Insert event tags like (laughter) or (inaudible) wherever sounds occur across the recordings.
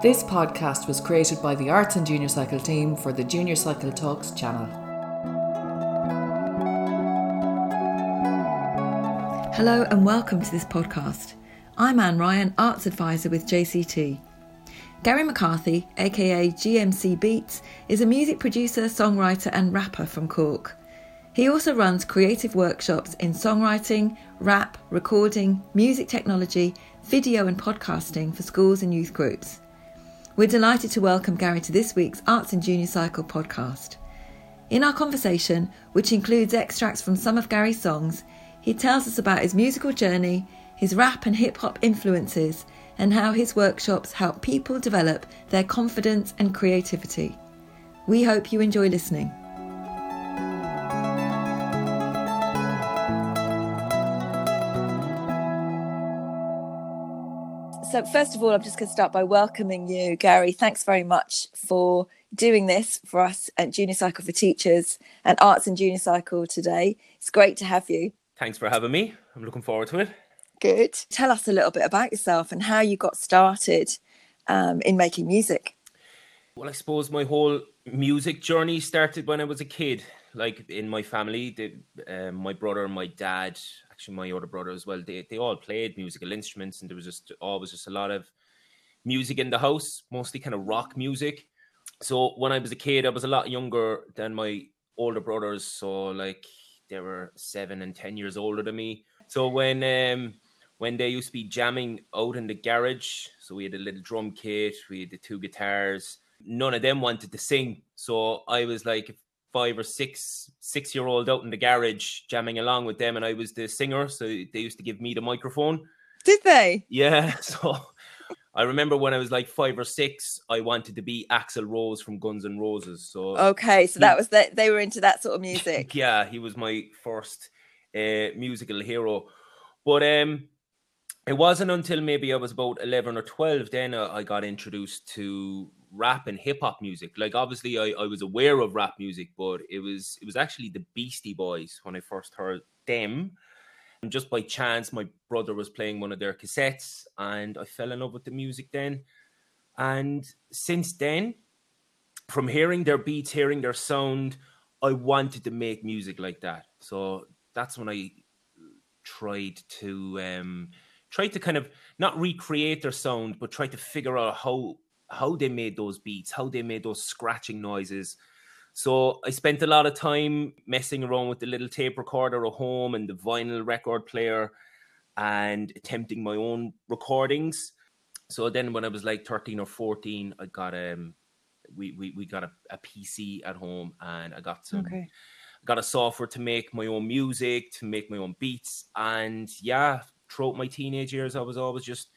This podcast was created by the Arts and Junior Cycle team for the Junior Cycle Talks channel. Hello and welcome to this podcast. I'm Anne Ryan, Arts Advisor with JCT. Gary McCarthy, aka GMC Beats, is a music producer, songwriter, and rapper from Cork. He also runs creative workshops in songwriting, rap, recording, music technology, video, and podcasting for schools and youth groups. We're delighted to welcome Gary to this week's Arts and Junior Cycle podcast. In our conversation, which includes extracts from some of Gary's songs, he tells us about his musical journey, his rap and hip hop influences, and how his workshops help people develop their confidence and creativity. We hope you enjoy listening. So, first of all, I'm just going to start by welcoming you, Gary. Thanks very much for doing this for us at Junior Cycle for Teachers and Arts and Junior Cycle today. It's great to have you. Thanks for having me. I'm looking forward to it. Good. Tell us a little bit about yourself and how you got started um, in making music. Well, I suppose my whole music journey started when I was a kid. Like in my family, the, um, my brother and my dad actually my older brother as well. They they all played musical instruments, and there was just always just a lot of music in the house, mostly kind of rock music. So when I was a kid, I was a lot younger than my older brothers. So like they were seven and ten years older than me. So when um when they used to be jamming out in the garage, so we had a little drum kit, we had the two guitars. None of them wanted to sing, so I was like, five or six six year old out in the garage jamming along with them and I was the singer so they used to give me the microphone. Did they? Yeah (laughs) so I remember when I was like five or six I wanted to be Axl Rose from Guns N' Roses so okay so he, that was that they were into that sort of (laughs) music. Yeah he was my first uh, musical hero. But um it wasn't until maybe I was about 11 or 12 then uh, I got introduced to rap and hip hop music. Like obviously I, I was aware of rap music, but it was it was actually the Beastie Boys when I first heard them. And just by chance, my brother was playing one of their cassettes, and I fell in love with the music then. And since then, from hearing their beats, hearing their sound, I wanted to make music like that. So that's when I tried to um try to kind of not recreate their sound, but try to figure out how how they made those beats, how they made those scratching noises. So I spent a lot of time messing around with the little tape recorder at home and the vinyl record player and attempting my own recordings. So then when I was like 13 or 14, I got um we we, we got a, a PC at home and I got some okay. got a software to make my own music, to make my own beats. And yeah, throughout my teenage years, I was always just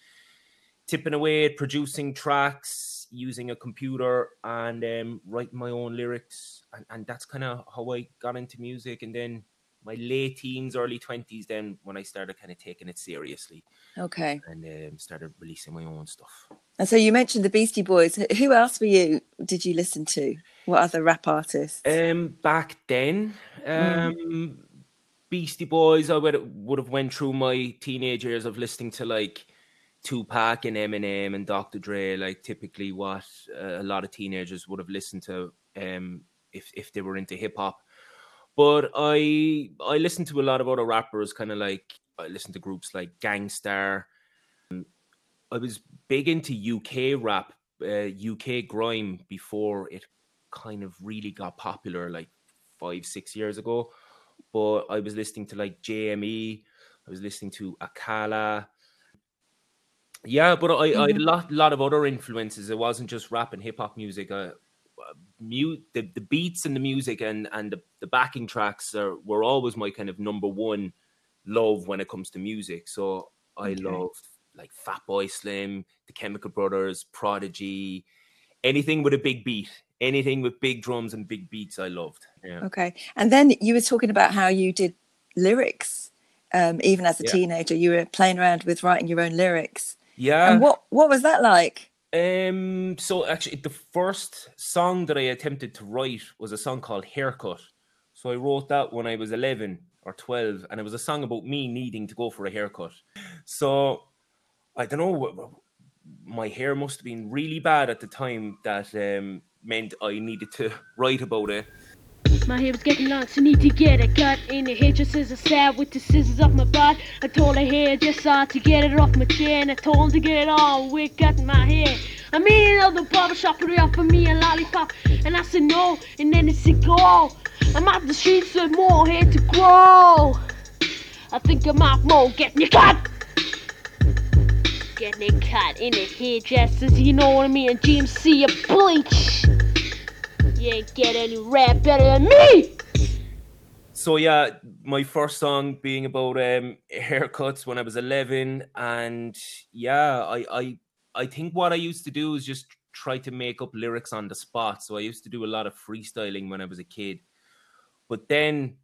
tipping away at producing tracks using a computer and um, writing my own lyrics. And, and that's kind of how i got into music. And then my late teens early 20s then when i started kind of taking it seriously. Okay. And um, started releasing my own stuff. And so you mentioned the beastie boys. Who else were you did you listen to? What other rap artists? Um back then mm. um mm. beastie boys i would, would have went through my teenage years of listening to like Tupac and Eminem and Dr. Dre, like typically what uh, a lot of teenagers would have listened to um, if if they were into hip hop. But I I listened to a lot of other rappers, kind of like I listened to groups like Gang Starr. I was big into UK rap, uh, UK grime before it kind of really got popular, like five six years ago. But I was listening to like JME. I was listening to Akala. Yeah, but I, I had a mm-hmm. lot, lot of other influences. It wasn't just rap and hip hop music. Uh, mute the, the beats and the music and and the, the backing tracks are, were always my kind of number one love when it comes to music. So I okay. love like Fatboy Slim, the Chemical Brothers, Prodigy, anything with a big beat, anything with big drums and big beats. I loved. Yeah. Okay, and then you were talking about how you did lyrics, um, even as a yeah. teenager. You were playing around with writing your own lyrics. Yeah. And what what was that like? Um. So actually, the first song that I attempted to write was a song called "Haircut." So I wrote that when I was eleven or twelve, and it was a song about me needing to go for a haircut. So I don't know. my hair must have been really bad at the time that um, meant I needed to (laughs) write about it. My hair was getting long, so need to get a cut in the hair just as I sat with the scissors off my butt. I told her hair just saw to get it off my chin. I told her to get it on with cutting my hair. I mean, all the barber shop it up for me a lollipop, and I said no, and then it said go. I'm out the streets with more hair to grow. I think I'm out more getting it cut. Getting it cut in the hairdressers, you know what I mean? GMC a bleach. You ain't get any rap better than me. So yeah, my first song being about um, haircuts when I was 11, and yeah, I I I think what I used to do is just try to make up lyrics on the spot. So I used to do a lot of freestyling when I was a kid. But then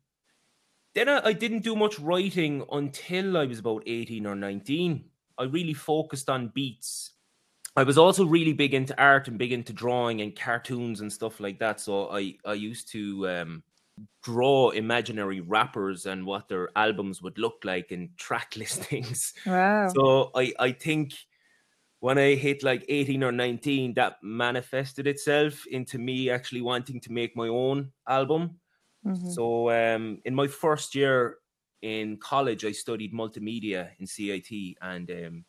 then I, I, didn't do much writing until I was about 18 or 19. I really focused on beats. I was also really big into art and big into drawing and cartoons and stuff like that. So I, I used to um, draw imaginary rappers and what their albums would look like and track listings. (laughs) Wow. So I, I think when I hit like 18 or 19, that manifested itself into me actually wanting to make my own album. Mm-hmm. So, um, in my first year in college, I studied multimedia in CIT, and um,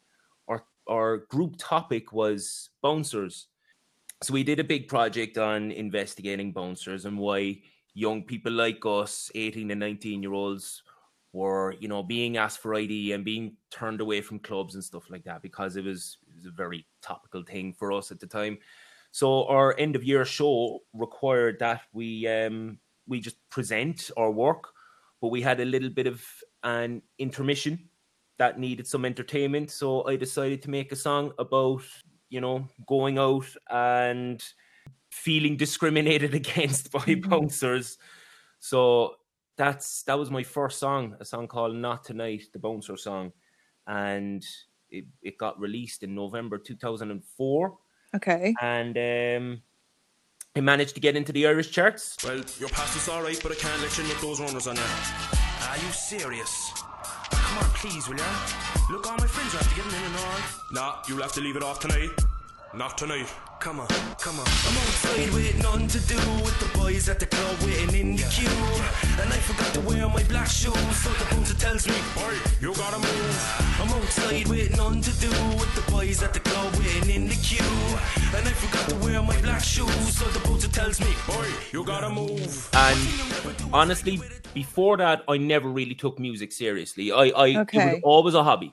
our group topic was bouncers. So we did a big project on investigating bouncers and why young people like us, 18 and 19 year olds, were you know being asked for ID and being turned away from clubs and stuff like that because it was it was a very topical thing for us at the time. So our end of year show required that we um we just present our work, but we had a little bit of an intermission that needed some entertainment. So I decided to make a song about you know going out and feeling discriminated (laughs) against by mm-hmm. bouncers. So that's that was my first song, a song called Not Tonight, the Bouncer song. And it, it got released in November 2004. Okay. And um it managed to get into the Irish charts. Well, your past is alright, but I can't let you nip those runners on you. Are you serious? Come on, please, will ya? Look, all my friends are after getting in and all. Nah, you'll have to leave it off tonight. Not tonight. Come on, come on. I'm outside with nothing to do with the boys at the club waiting in the queue. And I forgot to wear my black shoes, so the bouncer tells me, Boy, you gotta move. I'm outside with nothing to do with the boys at the club waiting in the queue. And I forgot to wear my black shoes, so the bouncer tells me, Boy, you gotta move. And honestly, before that, I never really took music seriously. I, I okay. it was always a hobby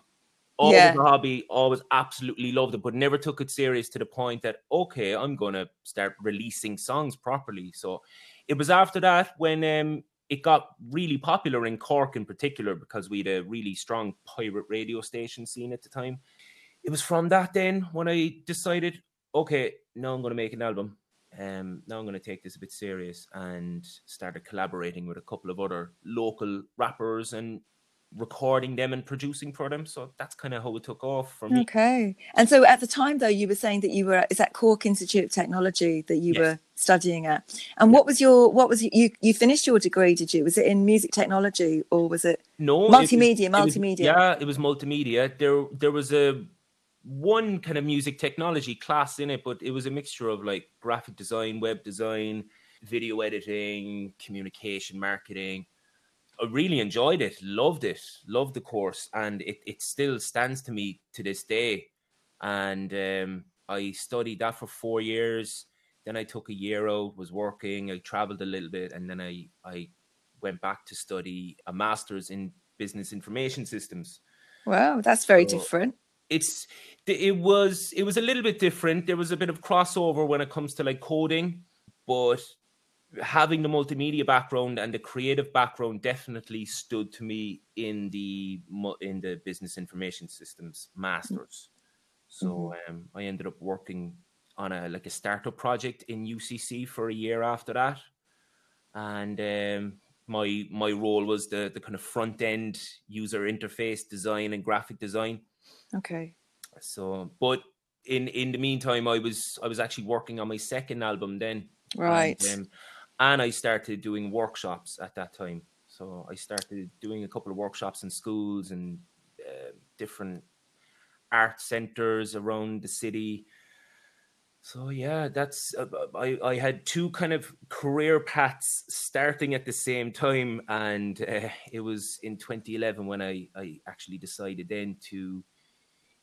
always yeah. a hobby, always absolutely loved it, but never took it serious to the point that okay, I'm gonna start releasing songs properly. So it was after that when um, it got really popular in Cork in particular because we had a really strong pirate radio station scene at the time. It was from that then when I decided, okay, now I'm gonna make an album. Um, now I'm going to take this a bit serious and started collaborating with a couple of other local rappers and recording them and producing for them. So that's kind of how it took off for me. Okay. And so at the time though, you were saying that you were is that Cork Institute of Technology that you yes. were studying at. And what was your what was you you finished your degree, did you? Was it in music technology or was it no multimedia, it was, multimedia? It was, yeah, it was multimedia. There there was a one kind of music technology class in it, but it was a mixture of like graphic design, web design, video editing, communication, marketing I really enjoyed it, loved it, loved the course, and it, it still stands to me to this day. And um, I studied that for four years. Then I took a year out, was working, I traveled a little bit, and then I, I went back to study a master's in business information systems. Wow, that's very so different. It's it was it was a little bit different. There was a bit of crossover when it comes to like coding, but having the multimedia background and the creative background definitely stood to me in the in the business information systems masters. So mm-hmm. um, I ended up working on a like a startup project in UCC for a year after that, and um, my my role was the the kind of front end user interface design and graphic design. Okay. So, but in in the meantime, I was I was actually working on my second album then. Right. And, um, and I started doing workshops at that time. So I started doing a couple of workshops in schools and uh, different art centers around the city. So yeah, that's uh, I I had two kind of career paths starting at the same time, and uh, it was in 2011 when I I actually decided then to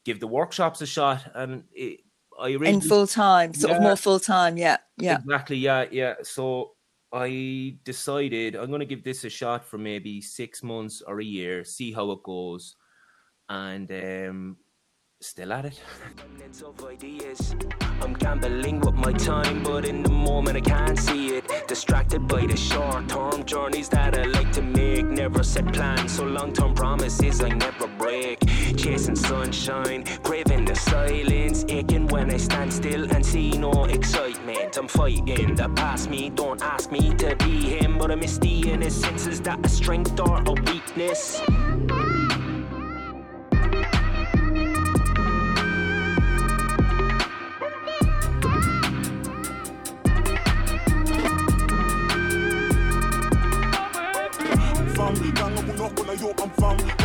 give the workshops a shot, and it, I in full time, sort Yeah. of more full time. Yeah, yeah. Exactly. Yeah. Yeah. So I decided I'm going to give this a shot for maybe six months or a year, see how it goes, and um, still at it. I'm gambling with my time, but in the moment I can't see it. Distracted by the short term journeys that I like to make. Never set plans, so long term promises I never break. Chasing sunshine, craving the silence. Aching when I stand still and see no excitement. I'm fighting the past me, don't ask me to be him, but I miss the innocence. Is that a strength or a weakness? Fam, ganga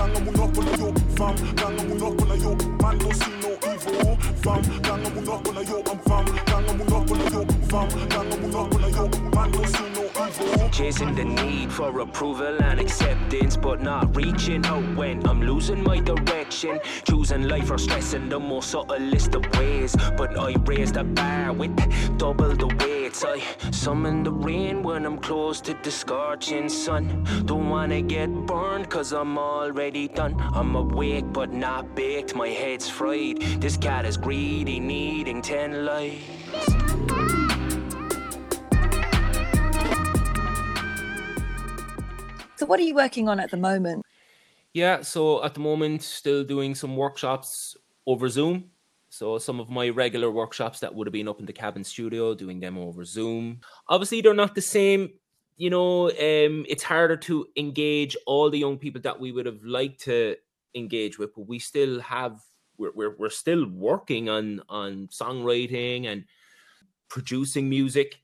monopola yo, I'm fam. Ganga monopola yo, fam. Man don't see no evil. Fam, ganga monopola yo, I'm fam. Ganga monopola yo, fam. Ganga monopola yo, man don't see no. Chasing the need for approval and acceptance, but not reaching out when I'm losing my direction. Choosing life or stressing the most subtlest of ways. But I raise the bar with double the weights. I summon the rain when I'm close to the scorching sun. Don't wanna get burned, cause I'm already done. I'm awake but not baked, my head's fried. This cat is greedy, needing ten lives. So, what are you working on at the moment? Yeah, so at the moment, still doing some workshops over Zoom. So some of my regular workshops that would have been up in the Kabin studio, doing them over Zoom. Obviously, they're not the same. You know, um, it's harder to engage all the young people that we would have liked to engage with, but we still have. We're we're, we're still working on on songwriting and producing music.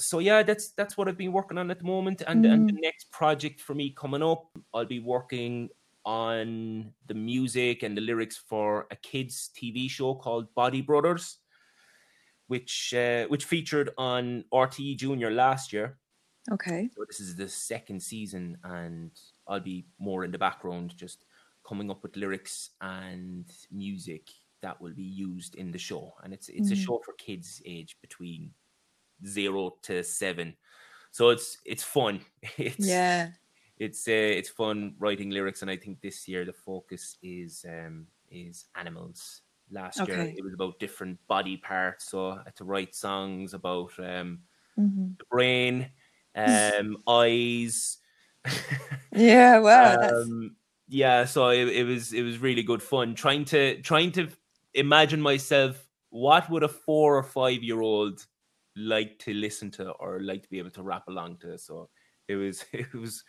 So yeah, that's that's what I've been working on at the moment. And and the next project for me coming up, I'll be working on the music and the lyrics for a kids TV show called Body Brothers, which uh, which featured on RTE Junior last year. Okay. So this is the second season, and I'll be more in the background, just coming up with lyrics and music that will be used in the show. And it's it's a show for kids age between zero to seven, so it's it's fun. (laughs) It's Yeah. it's uh, it's fun writing lyrics, and I think this year the focus is um is animals. Last year it was about different body parts, so I had to write songs about um Mhm. the brain, (laughs) um eyes. (laughs) Yeah. Wow. um, yeah, so it, it was it was really good fun trying to trying to imagine myself. What would a four or five year old like to listen to or like to be able to rap along to? So it was (laughs) it was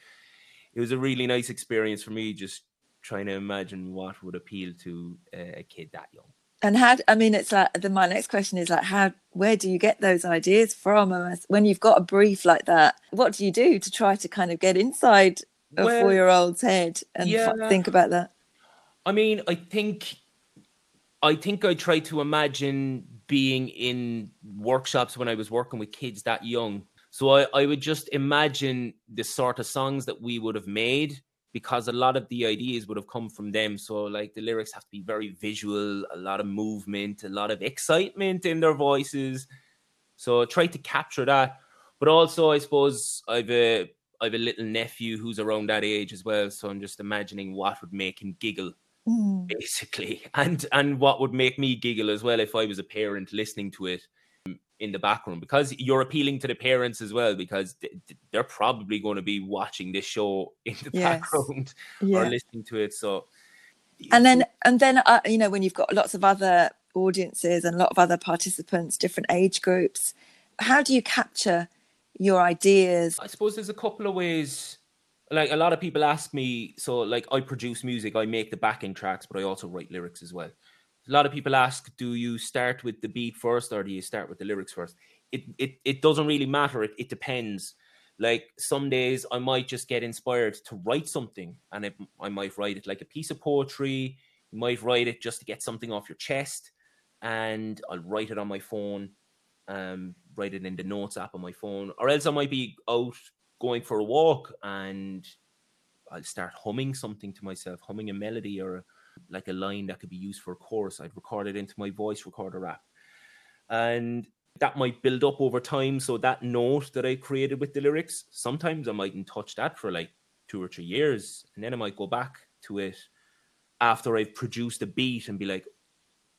it was a really nice experience for me just trying to imagine what would appeal to a, kid that young. and how? I mean, it's like then my next question is like, how? Where do you get those ideas from? When you've got a brief like that, what do you do to try to kind of get inside a Well, four-year-old's head and yeah. think about that? I mean, I think I think I try to imagine being in workshops when I was working with kids that young. So I, I would just imagine the sort of songs that we would have made because a lot of the ideas would have come from them. So like the lyrics have to be very visual, a lot of movement, a lot of excitement in their voices. So I try to capture that. But also I suppose I've a I've a little nephew who's around that age as well. So I'm just imagining what would make him giggle Mm. basically (laughs) and and what would make me giggle as well if i was a parent listening to it um, in the background because you're appealing to the parents as well because th- th- they're probably going to be watching this show (laughs) in the Yes. background or Yeah. listening to it so and then and then uh, you know when you've got lots of other audiences and a lot of other participants different age groups how do you capture your ideas I suppose there's a couple of ways. Like a lot of people ask me, so like I produce music, I make the backing tracks, but I also write lyrics as well. A lot of people ask, do you start with the beat first or do you start with the lyrics first? It it it doesn't really matter. It it depends. Like some days I might just get inspired to write something, and it, I might write it like a piece of poetry. You might write it just to get something off your chest, and I'll write it on my phone, um, write it in the notes app on my phone, or else I might be out going for a walk and I'll start humming something to myself, humming a melody or like a line that could be used for a chorus. I'd record it into my voice recorder app. And that might build up over time. So that note that I created with the lyrics, sometimes I mightn't touch that for like two or three years. And then I might go back to it after I've produced a beat and be like,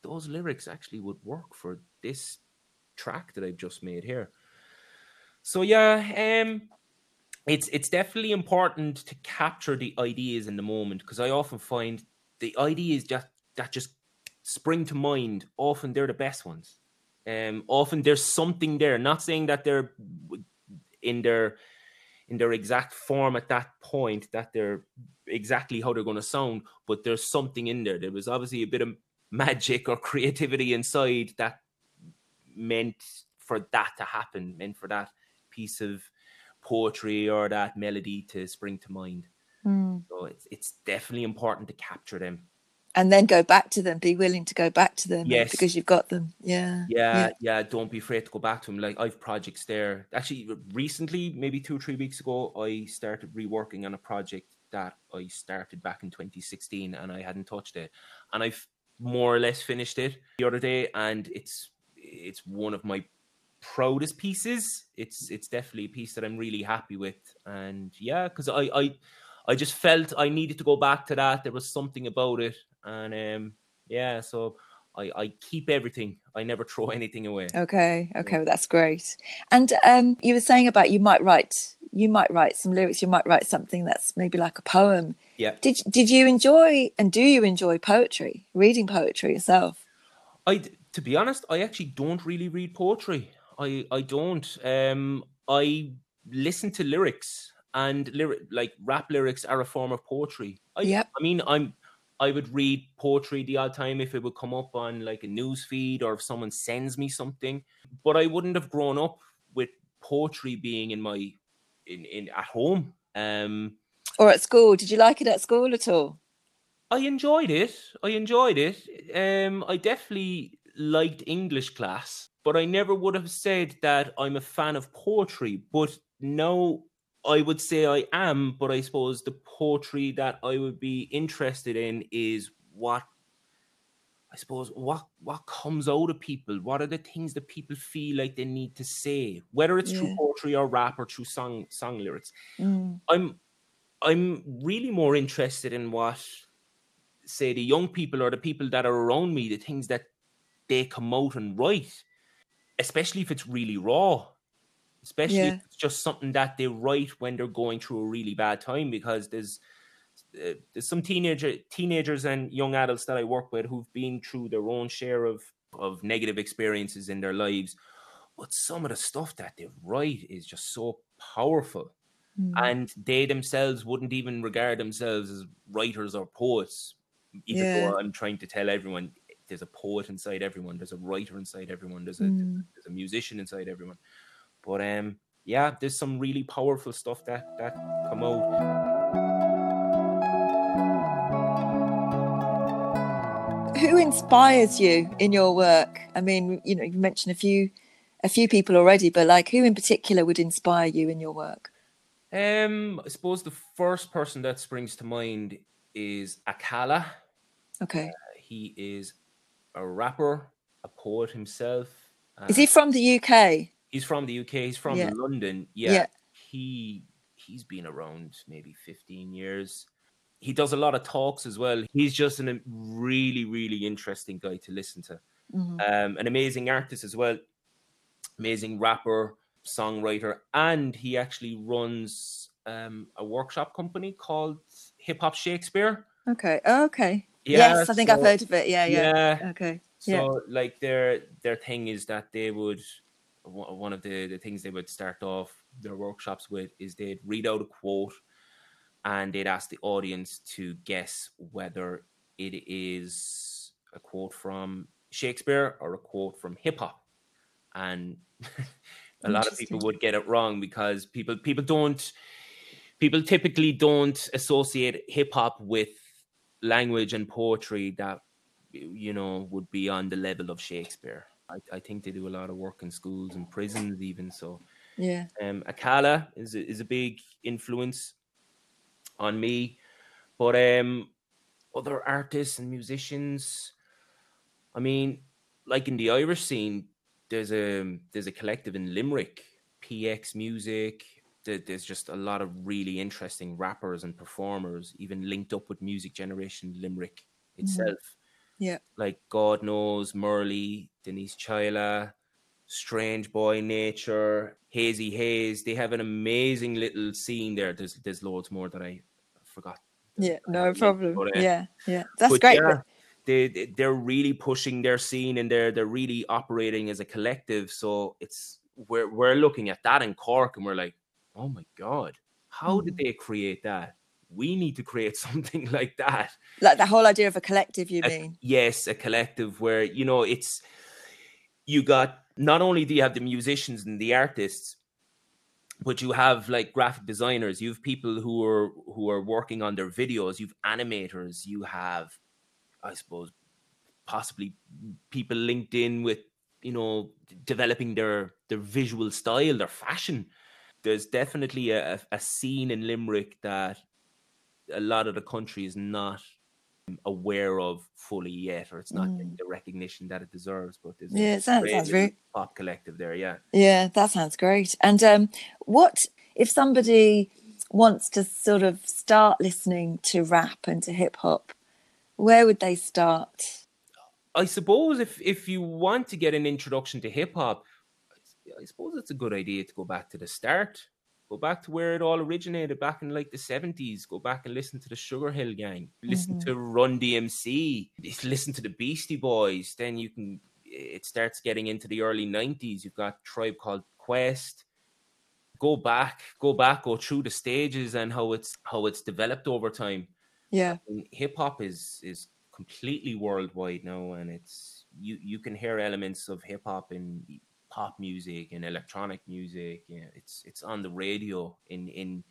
those lyrics actually would work for this track that I've just made here. So yeah, um it's it's definitely important to capture the ideas in the moment because I often find the ideas just that just spring to mind often they're the best ones. Um often there's something there. Not saying that they're in their in their exact form at that point that they're exactly how they're going to sound, but there's something in there. There was obviously a bit of magic or (laughs) creativity inside that meant for that to happen, meant for that piece of poetry or that melody to spring to mind. Mm. So it's it's definitely important to capture them. And then go back to them. Be willing to go back to them Yes. because you've got them. Yeah. Yeah, yeah, Don't be afraid to go back to them. Like I've projects there. Actually, recently, maybe two or three weeks ago, I started reworking on a project that I started back in 2016, and I hadn't touched it, and I've more or less finished it the other day, and it's it's one of my proudest pieces. It's it's definitely a piece that I'm really happy with, and yeah, because I I I just felt I needed to go back to that. There was something about it, and um yeah, so I I keep everything. I never (laughs) throw anything away. Okay. Okay. Well, that's great. And um, you were saying about you might write you might write some lyrics. You might write something that's maybe like a poem. Yeah. Did did you enjoy and do you enjoy poetry? Reading poetry yourself? I, to be honest, I actually don't really read poetry. I I don't. Um, I listen to lyrics, and lyric like rap lyrics are a form of poetry. I, Yep. I mean, I'm. I would read poetry the odd time if it would come up on like a news feed or if someone sends me something. But I wouldn't have grown up with poetry being in my in, in at home. Um, Or at school? Did you like it at school at all? I enjoyed it. I enjoyed it. Um, I definitely liked English class, but I never would have said that I'm a fan of poetry. But now I would say I am. But I suppose the poetry that I would be interested in is what I suppose what what comes out of people. What are the things that people feel like they need to say, whether it's Yeah. through poetry or rap or through song song lyrics. Mm. I'm I'm really more interested in what say the young people or the people that are around me, the things that they come out and write, especially if it's really raw. Especially Yeah. if it's just something that they write when they're going through a really bad time because there's uh, there's some teenager teenagers and young adults that I work with who've been through their own share of of negative experiences in their lives. But some of the stuff that they write is just so powerful Mm. and they themselves wouldn't even regard themselves as writers or poets even Yeah. though i'm trying to tell everyone there's a poet inside everyone there's a writer inside everyone there's a Mm. there's a musician inside everyone but um yeah there's some really powerful stuff that that come out Who inspires you in your work? I mean, you know, you mentioned a few a few people already, but like who in particular would inspire you in your work? um i suppose the first person that springs to mind is akala Okay. he is a rapper a poet himself Is uh, he from the UK? He's from the UK. He's from Yeah. London. Yeah. Yeah. He he's been around maybe 15 years. He does a lot of talks as well. He's just a really, really interesting guy to listen to. Mhm. Um, an amazing artist as well. Amazing rapper, songwriter, and he actually runs um, a workshop company called Hip Hop Shakespeare. Okay. Oh, okay. Yeah, yes, I think I've heard of it. Yeah, yeah. yeah. Okay. So Yeah. like their their thing is that they would one one of the, the things they would start off their workshops with is they'd read out a quote and they'd ask the audience to guess whether it is a quote from Shakespeare or a quote from hip hop. And (laughs) a lot of people would get it wrong because people people don't people typically don't associate hip hop with language and poetry that you know would be on the level of Shakespeare. I, I think they do a lot of work in schools and prisons, even so. Yeah. Um, Akala is is a big influence on me, but um, other artists and musicians. I mean, like in the Irish scene, there's a there's a collective in Limerick, PX Music. There- There's just a lot of really interesting rappers and performers, even linked up with Music Generation Limerick itself Yeah. like God knows, MuRLi, Denise Chaila, Strange Boy Nature, Hazey Haze. They have an amazing little scene there. There's there's loads more that I forgot. Yeah. No problem. but, uh, Yeah. Yeah. That's great. yeah, they they're really pushing their scene and they're they're really operating as a collective. So it's we're we're looking at that in Cork and we're like, oh my god, how did Mm. they create that? We need to create (laughs) something like that. Like the whole idea of a collective, you a- mean? yes a collective where you know it's you got not only do you have the musicians and the artists but you have like graphic designers you have people who are who are working on their videos you've animators you have i suppose possibly people linked in with you know developing their their visual style their fashion there's definitely a, a scene in limerick that a lot of the country is not aware of fully yet, or it's not getting the recognition that it deserves. But there's Mm. Yeah, sounds, sounds very, pop collective there, yeah. yeah, that sounds great. And um, what if somebody wants to sort of start listening to rap and to hip hop? Where would they start? I suppose if if you want to get an introduction to hip hop, I suppose it's a good idea to go back to the start. Go back to where it all originated back in like the 70s. Go back and listen to the Sugarhill Gang. Listen mm-hmm. to Run DMC. Listen to the Beastie Boys. Then you can it starts getting into the early 90s. You've got Tribe Called Quest. Go back, go back, go through the stages and how it's how it's developed over time Yeah, hip hop is is completely worldwide now, and it's you you can hear elements of hip hop in pop music and electronic music. Yeah, it's it's on the radio in in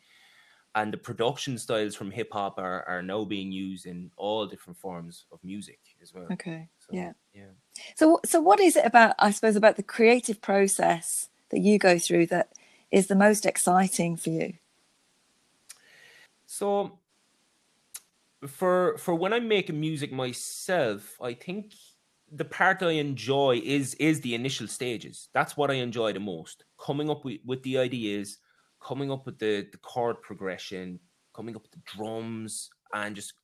and the production styles from hip hop are are now being used in all different forms of music as well. okay, So, yeah. yeah. So, so what is it about? I suppose about the creative process that you go through that is the most exciting for you. So for for when I'm making music myself, I think the part I enjoy is is the initial stages. That's what I enjoy the most. Coming up with, with the ideas, coming up with the, the chord progression, coming up with the drums, and just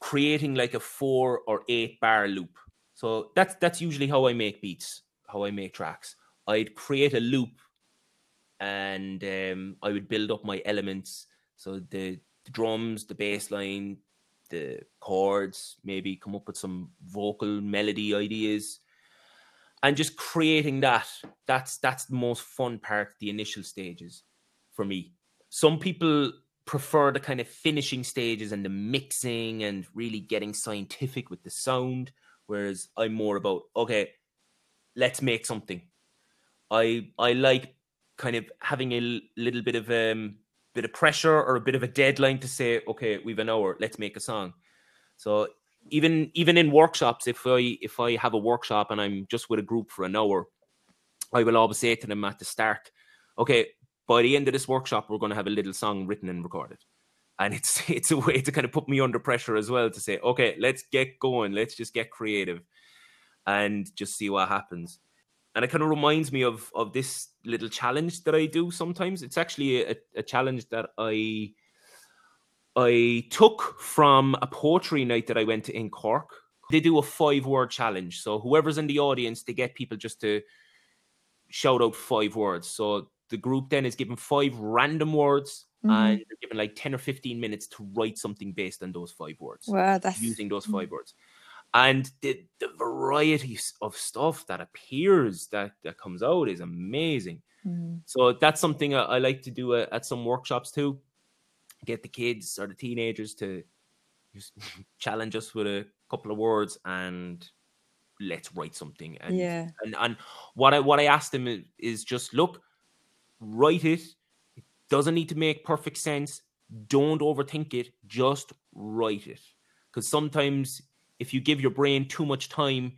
creating like a four or eight bar loop. So that's that's usually how I make beats, how I make tracks. I'd create a loop and um, I would build up my elements. So the, the drums, the bass line, the chords, maybe come up with some vocal melody ideas, and just creating that. That's that's the most fun part, the initial stages, for me. Some people prefer the kind of finishing stages and the mixing and really getting scientific with the sound, whereas I'm more about okay, let's make something. I I like kind of having a little bit of um bit of pressure or a bit of a deadline to say okay we've an hour let's make a song. So even even in workshops if i if i have a workshop and i'm just with a group for an hour i will always say to them at the start okay by the end of this workshop we're going to have a little song written and recorded. And it's (laughs) it's a way to kind of put me under pressure as well to say okay let's get going let's just get creative and just see what happens and it kind of reminds me of of this little challenge that I do sometimes. It's actually a, a challenge that I I took from a poetry night that I went to in Cork. They do a five word challenge. So whoever's in the audience, they get people just to shout out five words. So the group then is given five random words mm-hmm. and they're given like 10 or 15 minutes to write something based on those five words Wow, that's using those five words. And the, the variety of stuff that appears that, that comes out is amazing. Mm. So that's something I, I like to do uh, at some workshops too. Get the kids or the teenagers to just (laughs) challenge us with a couple of words and let's write something. And yeah, and and what I what I asked them is, is just look, write it. It doesn't need to make perfect sense. Don't overthink it. Just write it. because sometimes if you give your brain too much time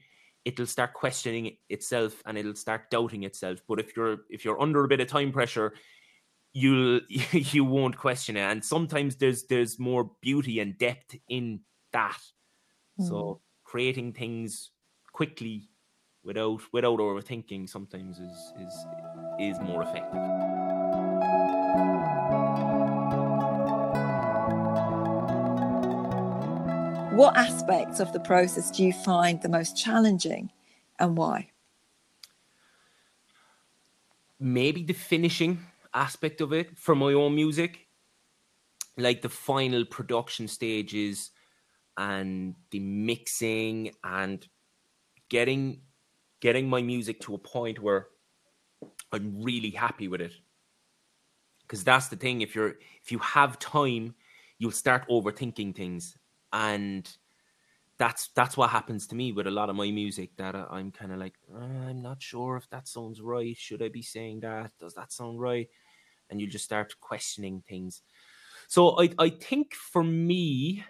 it'll start questioning itself and it'll start doubting itself. But if you're if you're under a bit of time pressure you'll (laughs) you won't question it. And sometimes there's there's more beauty and depth in that. Mm. so creating things quickly without without overthinking sometimes is is is more effective what aspects of the process do you find the most challenging and why? Maybe the finishing aspect of it for my own music, like the final production stages and the mixing and getting getting my music to a point where I'm really happy with it. Because that's the thing. If you're if you have time, you'll start overthinking things and that's that's what happens to me with a lot of my music that I, am kind of like uh, i'm not sure if that sounds right. Should i be saying that? Does that sound right? And you just start questioning things. So i i think for me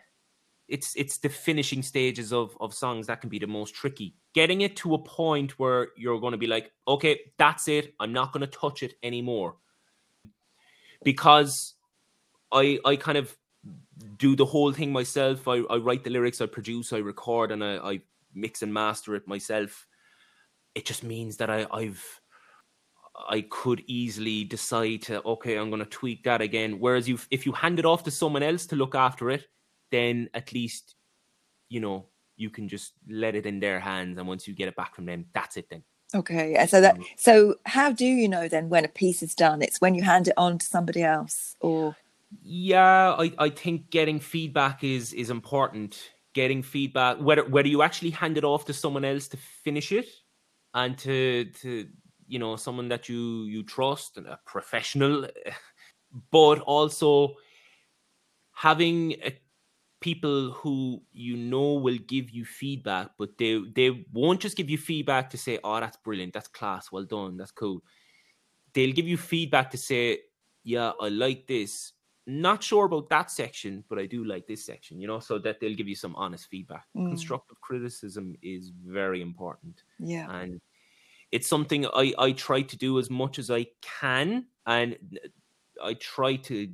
it's it's the finishing stages of of songs that can be the most tricky. Getting it to a point where you're going to be like okay that's it. I'm not going to touch it anymore. Because i i kind of do the whole thing myself. I, I write the lyrics, I produce, I record, and I, I mix and master it myself. It just means that I, I've I could easily decide to okay, I'm going to tweak that again. Whereas you, if you hand it off to someone else to look after it, then at least you know you can just let it in their hands, and once you get it back from them, that's it. Then okay. So that so how do you know then when a piece is done? It's when you hand it on to somebody else, or yeah, I, I think getting feedback is is important. Getting feedback, whether whether you actually hand it off to someone else to finish it, and to to you know someone that you you trust and a professional, (laughs) but also having a, people who you know will give you feedback, but they they won't just give you feedback to say, "Oh, that's brilliant, that's class, well done, that's cool." They'll give you feedback to say, "Yeah, I like this, not sure about that section, but I do like this section, you know, so that they'll give you some honest feedback. Mm. Constructive criticism is very important. Yeah. And it's something I, I try to do as much as I can. And I try to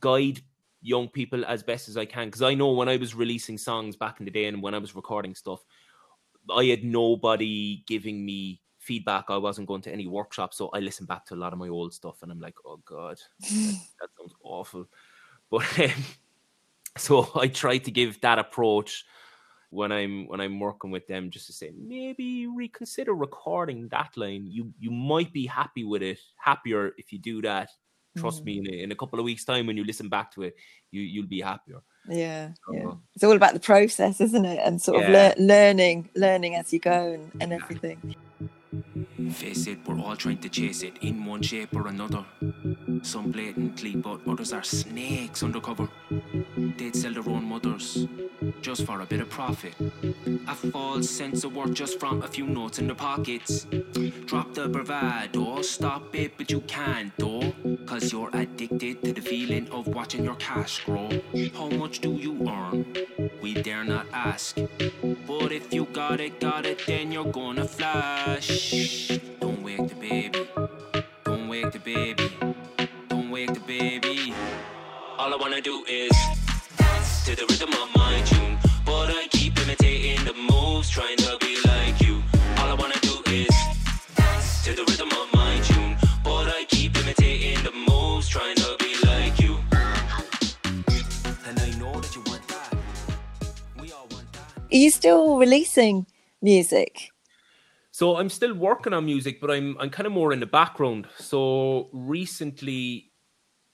guide young people as best as I can. Because I know when I was releasing songs back in the day and when I was recording stuff, I had nobody giving me feedback. I wasn't going to any workshops, so I listened back to a lot of my old stuff, and I'm like, oh god, that, (laughs) that sounds awful. But um, (laughs) so I try to give that approach when I'm when I'm working with them, just to say maybe reconsider recording that line. You you might be happy with it, happier if you do that. Trust mm. me, in a, in a couple of weeks' time, when you listen back to it, you you'll be happier. Yeah, so, yeah. It's all about the process, isn't it? And sort yeah. of le- learning, learning as you go, and, and everything. Face it, we're all trying to chase it in one shape or another. Some blatantly, but others are snakes undercover. They'd sell their own mothers just for a bit of profit. A false sense of worth just from a few notes in their pockets. Drop the bravado, stop it, but you can't though. Cause you're addicted to the feeling of watching your cash grow. How much do you earn? We dare not ask. But if you got it, got it, then you're gonna flash. Don't wake the baby. Don't wake the baby. Don't wake the baby. All I wanna do is dance to the rhythm of my tune. But I keep imitating the moves, trying to be like you still releasing music? So I'm still working on music, but I'm I'm kind of more in the background. So recently,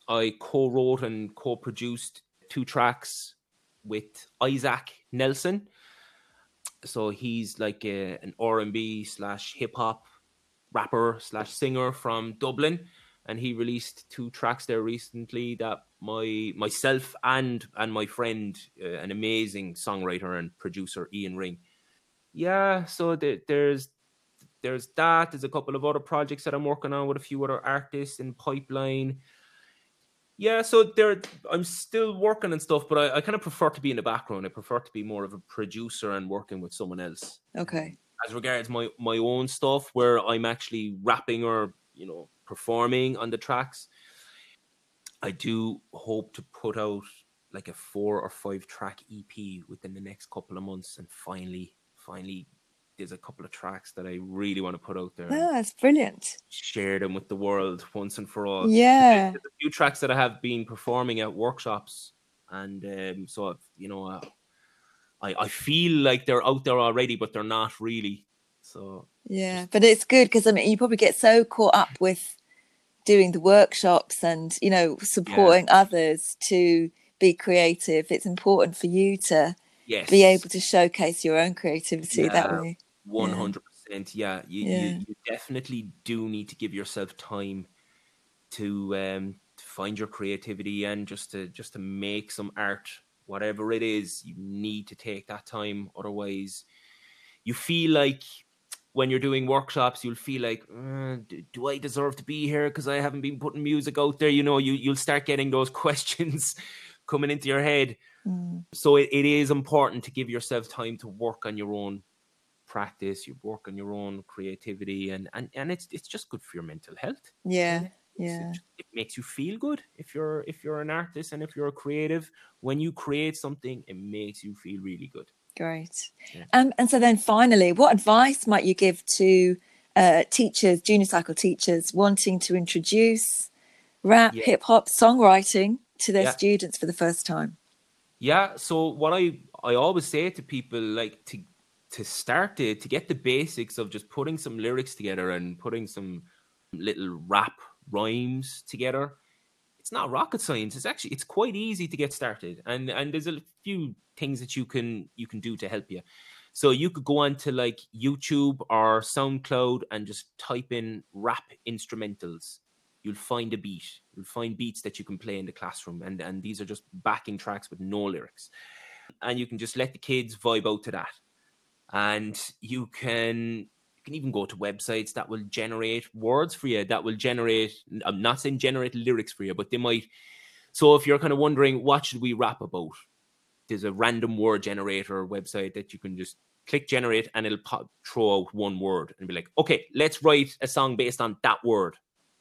I co-wrote and co-produced two tracks with Isaac Nelson. So he's like a, an R and B slash hip hop rapper slash singer from Dublin, and he released two tracks there recently that my myself and and my friend, uh, an amazing songwriter and producer Ian Ring. Yeah, so the, there's there's that. There's a couple of other projects that I'm working on with a few other artists in pipeline. Yeah, so there I'm still working and stuff, but I, I kind of prefer to be in the background. I prefer to be more of a producer and working with someone else. Okay. As regards my my own stuff, where I'm actually rapping or you know performing on the tracks, I do hope to put out like a four or five track EP within the next couple of months, and finally, finally, there's a couple of tracks that I really want to put out there. Oh, that's brilliant. Share them with the world once and for all. Yeah. There's a few tracks that I have been performing at workshops, and um, so I've, you know, uh, I I feel like they're out there already, but they're not really. So Yeah, but it's good because I mean, you probably get so caught up with doing the workshops and you know supporting others to be creative. It's important for you to yes, be able to showcase your own creativity that way. One hundred percent. Yeah, you, Yeah. You, you definitely do need to give yourself time to um to find your creativity and just to just to make some art, whatever it is. You need to take that time, otherwise, you feel like when you're doing workshops, you'll feel like, "Uh, do, do I deserve to be here because I haven't been putting music out there? You know, you you'll start getting those (laughs) questions coming into your head. Mm. So it, it is important to give yourself time to work on your own practice, you work on your own creativity, and and and it's it's just good for your mental health. Yeah, yeah, It, it makes you feel good if you're if you're an artist and if you're a creative. When you create something, it makes you feel really good. Great. Yeah. Um, and so then finally, what advice might you give to uh, teachers, junior cycle teachers, wanting to introduce rap, Yeah. hip hop, songwriting to their Yeah. students for the first time? Yeah. So what I I always say to people like to to start it to get the basics of just putting some lyrics together and putting some little rap rhymes together. It's not rocket science. It's actually it's quite easy to get started, and and there's a few things that you can you can do to help you. So you could go on to like YouTube or SoundCloud and just type in rap instrumentals. You'll find a beat. You'll find beats that you can play in the classroom, and and these are just backing tracks with no lyrics, and you can just let the kids vibe out to that. And you can can even go to websites that will generate words for you. That will generate. I'm not saying generate lyrics for you, but they might. So if you're kind of wondering what should we rap about, there's a random word generator website that you can just click generate and it'll pop, throw out one word and be like, okay, let's write a song based on that word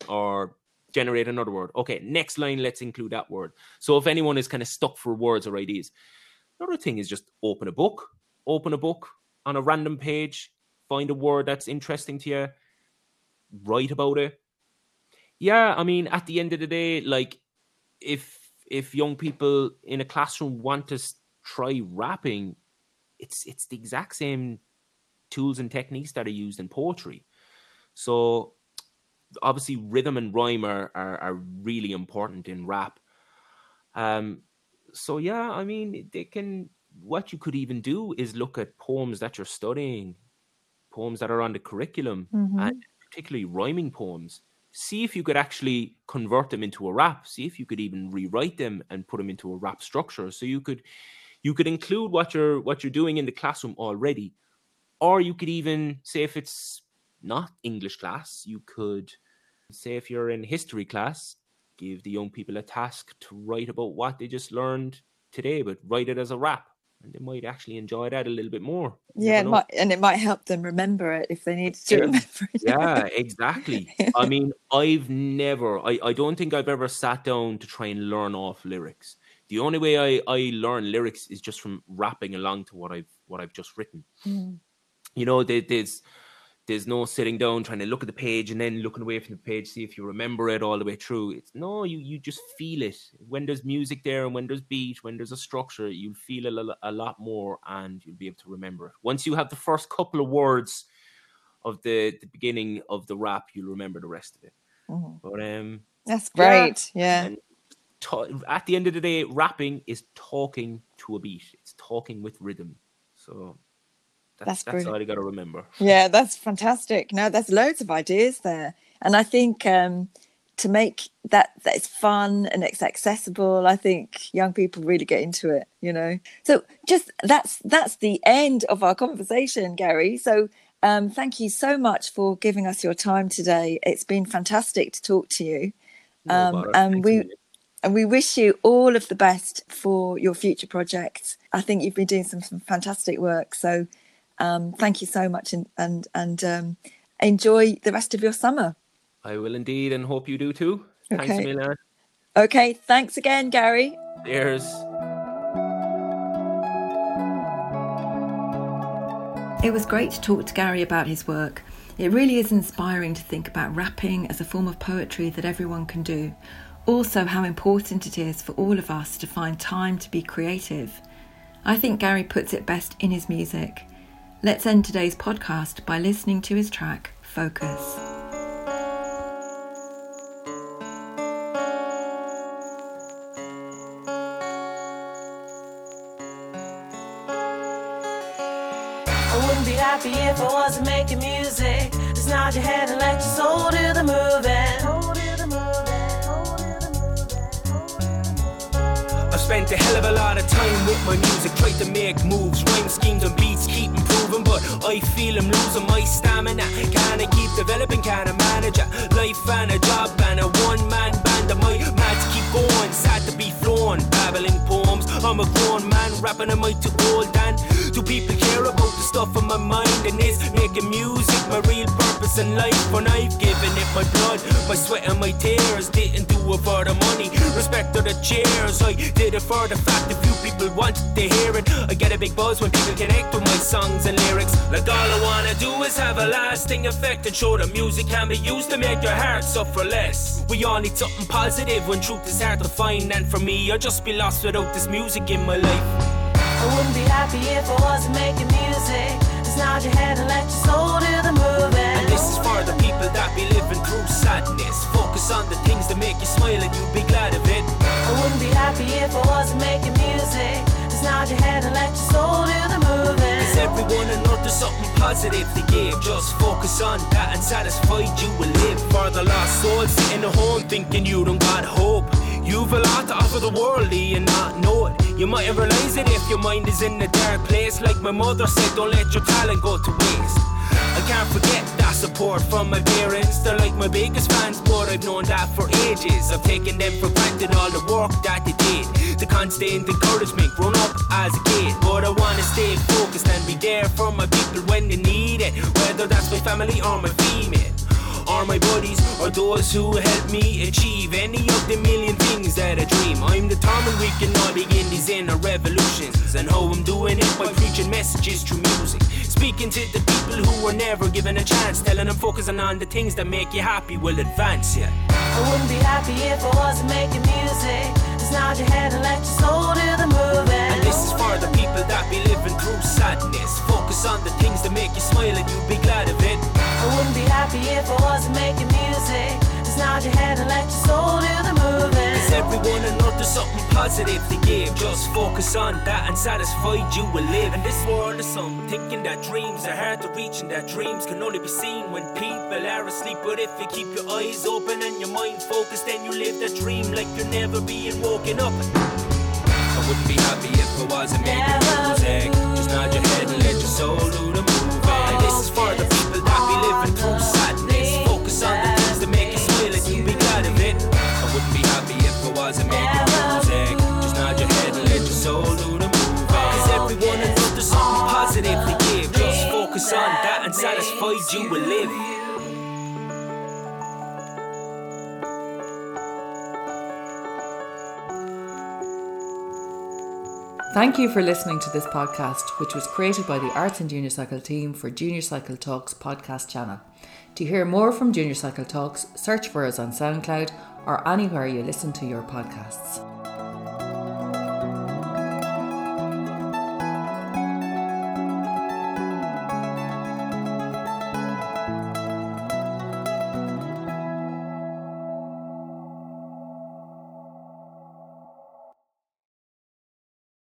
or generate another word. Okay, next line, let's include that word. So if anyone is kind of stuck for words or ideas, another thing is just open a book, open a book on a random page, find a word that's interesting to you, write about it. Yeah, I mean, at the end of the day, like if if young people in a classroom want to try rapping, it's it's the exact same tools and techniques that are used in poetry. So obviously rhythm and rhyme are, are, are really important in rap. Um so yeah, I mean they can what you could even do is look at poems that you're studying, poems that are on the curriculum, mm-hmm. and particularly rhyming poems. See if you could actually convert them into a rap. See if you could even rewrite them and put them into a rap structure. So you could you could include what you're what you're doing in the classroom already, or you could even say if it's not English class, you could say if you're in history class, give the young people a task to write about what they just learned today, but write it as a rap, and they might actually enjoy that a little bit more. You Yeah, it might, and it might help them remember it if they need to Yeah. remember it. yeah exactly (laughs) i mean i've never I, I don't think i've ever sat down to try and learn off lyrics the only way i i learn lyrics is just from rapping along to what i've what i've just written Mm. you know there, there's there's no sitting down trying to look at the page and then looking away from the page see if you remember it all the way through. It's no you you just feel it. When there's music there and when there's beat when there's a structure you'll feel a, a lot more and you'll be able to remember it. Once you have the first couple of words of the the beginning of the rap you'll remember the rest of it. Mhm. but um That's great. Yeah. and ta- at the end of the day rapping is talking to a beat. It's talking with rhythm. So That's that's, that's, all you got to remember Yeah, that's fantastic. No, there's loads of ideas there. And I think um, to make that that it's fun and it's accessible, I think young people really get into it, you know. So just that's that's the end of our conversation, Gary. So um, thank you so much for giving us your time today. It's been fantastic to talk to you. Um, and we and we wish you all of the best for your future projects. I think you've been doing some, some fantastic work. So um, thank you so much and, and, and um, enjoy the rest of your summer. I will indeed, and hope you do too. Thanks, Okay. Milan. Okay, thanks again, Gary. Cheers. It was great to talk to Gary about his work. It really is inspiring to think about rapping as a form of poetry that everyone can do. Also, how important it is for all of us to find time to be creative. I think Gary puts it best in his music. Let's end today's podcast by listening to his track, Focus. I wouldn't be happy if I wasn't making music. Just nod your head and let your soul do the moving. Spent a hell of a lot of time with my music, tried to make moves, rhyme schemes and beats, keep improving, but I feel I'm losing my stamina. Can I keep developing? Can I manage a life and a job and a one-man band? Am I mad to keep going? Sad to be flowing, babbling poems. I'm a grown man, rapping am I too old? And do people care about the stuff on my mind? And is making music my real purpose in life? When I've given it my blood, my sweat and my tears, didn't do it for the money. Respect to the cheers, I did it for the fact a few people want to hear it. I get a big buzz when people connect with my songs and lyrics. Like all I wanna do is have a lasting effect and show the music can be used to make your heart suffer less. We all need something positive when truth is hard to find, and for me, I'd just be lost without this music in my life. I wouldn't be happy if I wasn't making music. Just nod your head and let your soul do the moving. And this is for the people that be living through sadness. Focus on the things that make you smile and you'll be glad of it. I wouldn't be happy if I wasn't making music. Just nod your head and let your soul do the moving. Cause everyone and there's something positive to give. Just focus on that and satisfied you will live. For the lost souls sitting at home thinking you don't got hope. You've a lot to offer the world, do you not know it? You mightn't realize it if your mind is in a dark place. Like my mother said, don't let your talent go to waste. I can't forget that support from my parents. They're like my biggest fans, but I've known that for ages. I've taken them for granted all the work that they did. The constant encouragement grown up as a kid. But I wanna stay focused and be there for my people when they need it. Whether that's my family or my female. Or my buddies, or those who help me achieve any of the million things that I dream. I'm determined we can all begin these inner revolutions. And how I'm doing it by preaching messages through music. Speaking to the people who were never given a chance, telling them focusing on the things that make you happy will advance you. I wouldn't be happy if I wasn't making music. Just nod your head and let your soul do the moving. And this is for the people that be living through sadness. Focus on the things that make you smile and you'll be glad of it. I wouldn't be happy if I wasn't making music. Just nod your head and let your soul do the moving. Cause everyone and know there's something positive to give. Just focus on that and satisfied you will live. And this world is some thinking that dreams are hard to reach and that dreams can only be seen when people are asleep. But if you keep your eyes open and your mind focused, then you live that dream like you're never being woken up. I wouldn't be happy if I wasn't making music. Just nod your head and let your soul do the moving. And this is for the people that be living through sadness. Focus on the things that make you smile and you'll be glad of it. I wouldn't be happy if I wasn't making music. Just nod your head and let your soul do the moving. Cause everyone knows there's something positive to give. Just focus on that and satisfied you will live. Thank you for listening to this podcast, which was created by the Arts and Junior Cycle team for Junior Cycle Talks podcast channel. To hear more from Junior Cycle Talks, search for us on SoundCloud or anywhere you listen to your podcasts.